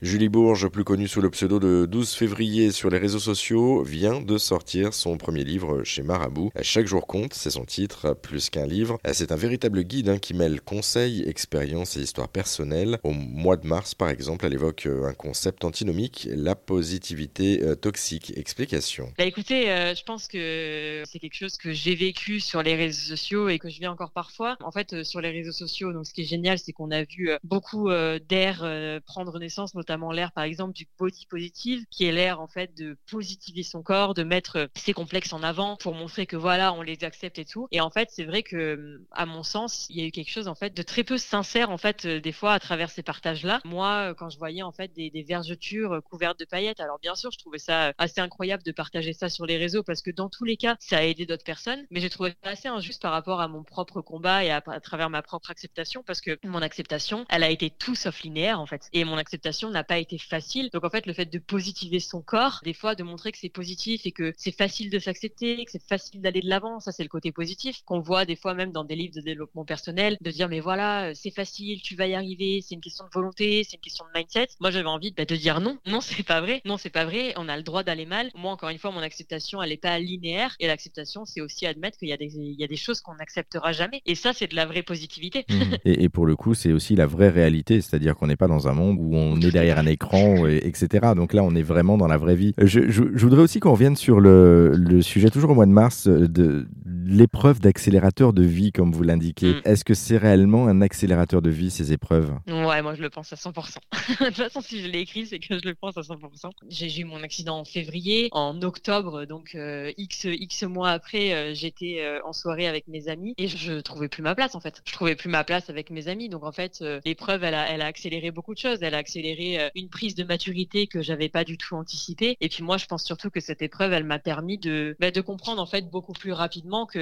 Julie Bourges, plus connue sous le pseudo de 12 février sur les réseaux sociaux, vient de sortir son premier livre chez Marabout. Chaque jour compte, c'est son titre, plus qu'un livre. C'est un véritable guide hein, qui mêle conseils, expériences et histoires personnelles. Au mois de mars, par exemple, elle évoque euh, un concept antinomique, la positivité euh, toxique. Explication. Bah écoutez, euh, je pense que c'est quelque chose que j'ai vécu sur les réseaux sociaux et que je vis encore parfois. En fait, sur les réseaux sociaux, donc ce qui est génial, c'est qu'on a vu beaucoup d'air prendre naissance, l'air par exemple du body positive, qui est l'air en fait de positiver son corps, de mettre ses complexes en avant pour montrer que voilà, on les accepte et tout. Et en fait, c'est vrai que à mon sens, il y a eu quelque chose en fait de très peu sincère en fait euh, des fois à travers ces partages-là. Moi, euh, quand je voyais en fait des, vergetures euh, couvertes de paillettes, alors bien sûr, je trouvais ça assez incroyable de partager ça sur les réseaux parce que dans tous les cas, ça a aidé d'autres personnes, mais j'ai trouvé assez injuste par rapport à mon propre combat et à, à, travers ma propre acceptation parce que mon acceptation, elle a été tout sauf linéaire en fait. Et mon acceptation n'a pas été facile. Donc en fait, le fait de positiver son corps, des fois de montrer que c'est positif et que c'est facile de s'accepter, que c'est facile d'aller de l'avant, ça c'est le côté positif qu'on voit des fois même dans des livres de développement personnel, de dire mais voilà, euh, c'est facile, tu vas y arriver, c'est une question de volonté, c'est une question de mindset. Moi j'avais envie bah, de dire non, non c'est pas vrai, non c'est pas vrai, on a le droit d'aller mal. Moi encore une fois, mon acceptation elle est pas linéaire et l'acceptation c'est aussi admettre qu'il y a des il y a des choses qu'on n'acceptera jamais et ça c'est de la vraie positivité. Mmh. Et, et, pour le coup c'est aussi la vraie réalité, c'est-à-dire qu'on n'est pas dans un monde où on est derrière un écran etc. Donc là, on est vraiment dans la vraie vie. Je, voudrais aussi qu'on revienne sur le, le, sujet, toujours au mois de mars, de l'épreuve d'accélérateur de vie, comme vous l'indiquez. Mm. Est-ce que c'est réellement un accélérateur de vie, ces épreuves? Ouais, moi je le pense à 100%. de toute façon, si je l'ai écrit, c'est que je le pense à 100%. J'ai eu mon accident en février. En octobre, donc euh, X, X mois après, euh, j'étais euh, en soirée avec mes amis et je trouvais plus ma place en fait. Je trouvais plus ma place avec mes amis. Donc en fait, l'épreuve, elle a, elle a accéléré beaucoup de choses. Elle a accéléré une prise de maturité que j'avais pas du tout anticipée. Et puis moi, je pense surtout que cette épreuve, elle m'a permis de, bah, de comprendre en fait beaucoup plus rapidement que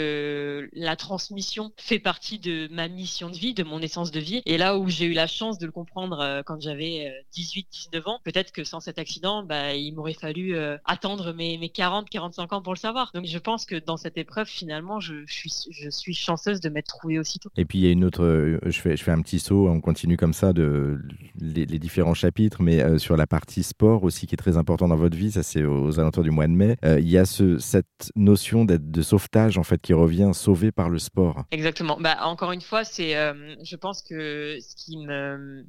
la transmission fait partie de ma mission de vie, de mon essence de vie. Et là où j'ai eu la chance de le comprendre euh, quand j'avais 18-19 euh, ans, peut-être que sans cet accident, bah, il m'aurait fallu euh, attendre mes, mes 40-45 ans pour le savoir. Donc je pense que dans cette épreuve, finalement, je, suis, chanceuse de m'être trouvée aussitôt. Et puis il y a une autre, je fais, un petit saut, on continue comme ça de les, différents chapitres, mais sur la partie sport aussi qui est très important dans votre vie, ça c'est aux alentours du mois de mai. Il y a ce, cette notion de sauvetage en fait qui revient, sauvé par le sport. Exactement. Bah, encore une fois, c'est, euh, je pense que ce qui, me,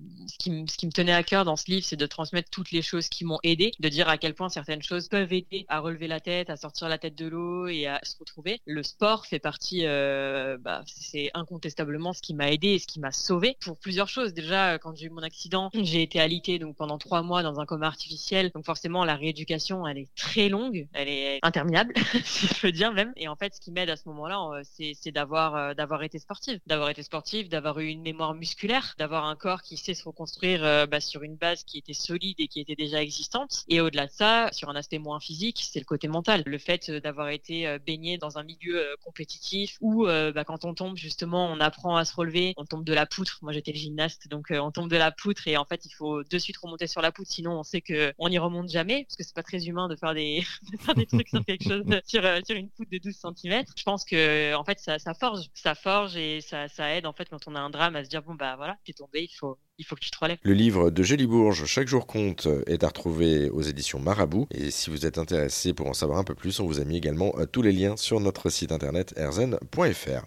tenait à cœur dans ce livre, c'est de transmettre toutes les choses qui m'ont aidé, de dire à quel point certaines choses peuvent aider à relever la tête, à sortir la tête de l'eau et à se retrouver. Le sport fait partie, bah, c'est incontestablement ce qui m'a aidé et ce qui m'a sauvé pour plusieurs choses. Déjà, quand j'ai eu mon accident, j'ai été alité donc pendant trois mois dans un coma artificiel. Donc forcément, la rééducation, elle est très longue, elle est interminable, si je peux dire même. Et en fait, ce qui m'aide à ce moment-là, euh, c'est d'avoir euh, d'avoir été sportive, d'avoir été sportive, d'avoir eu une mémoire musculaire, d'avoir un corps qui sait se reconstruire euh, bah, sur une base qui était solide et qui était déjà existante. Et au-delà de ça, sur un aspect moins physique, c'est le côté mental. Le fait d'avoir été baigné dans un milieu compétitif où bah, quand on tombe justement, on apprend à se relever, on tombe de la poutre. Moi, j'étais le gymnaste, donc on tombe de la poutre et en fait, il faut de suite remonter sur la poutre sinon on sait qu'on n'y remonte jamais, parce que c'est pas très humain de faire des, trucs sur quelque chose, sur, sur, une poutre de 12 cm. Pense que, en fait, ça, forge, ça forge et ça, aide, en fait, quand on a un drame à se dire, bon, bah voilà, t'es tombé, il faut, il faut que tu te relèves. Le livre de Gélie Bourges, Chaque jour compte, est à retrouver aux éditions Marabout. Et si vous êtes intéressé pour en savoir un peu plus, on vous a mis également euh, tous les liens sur notre site internet erzen.fr.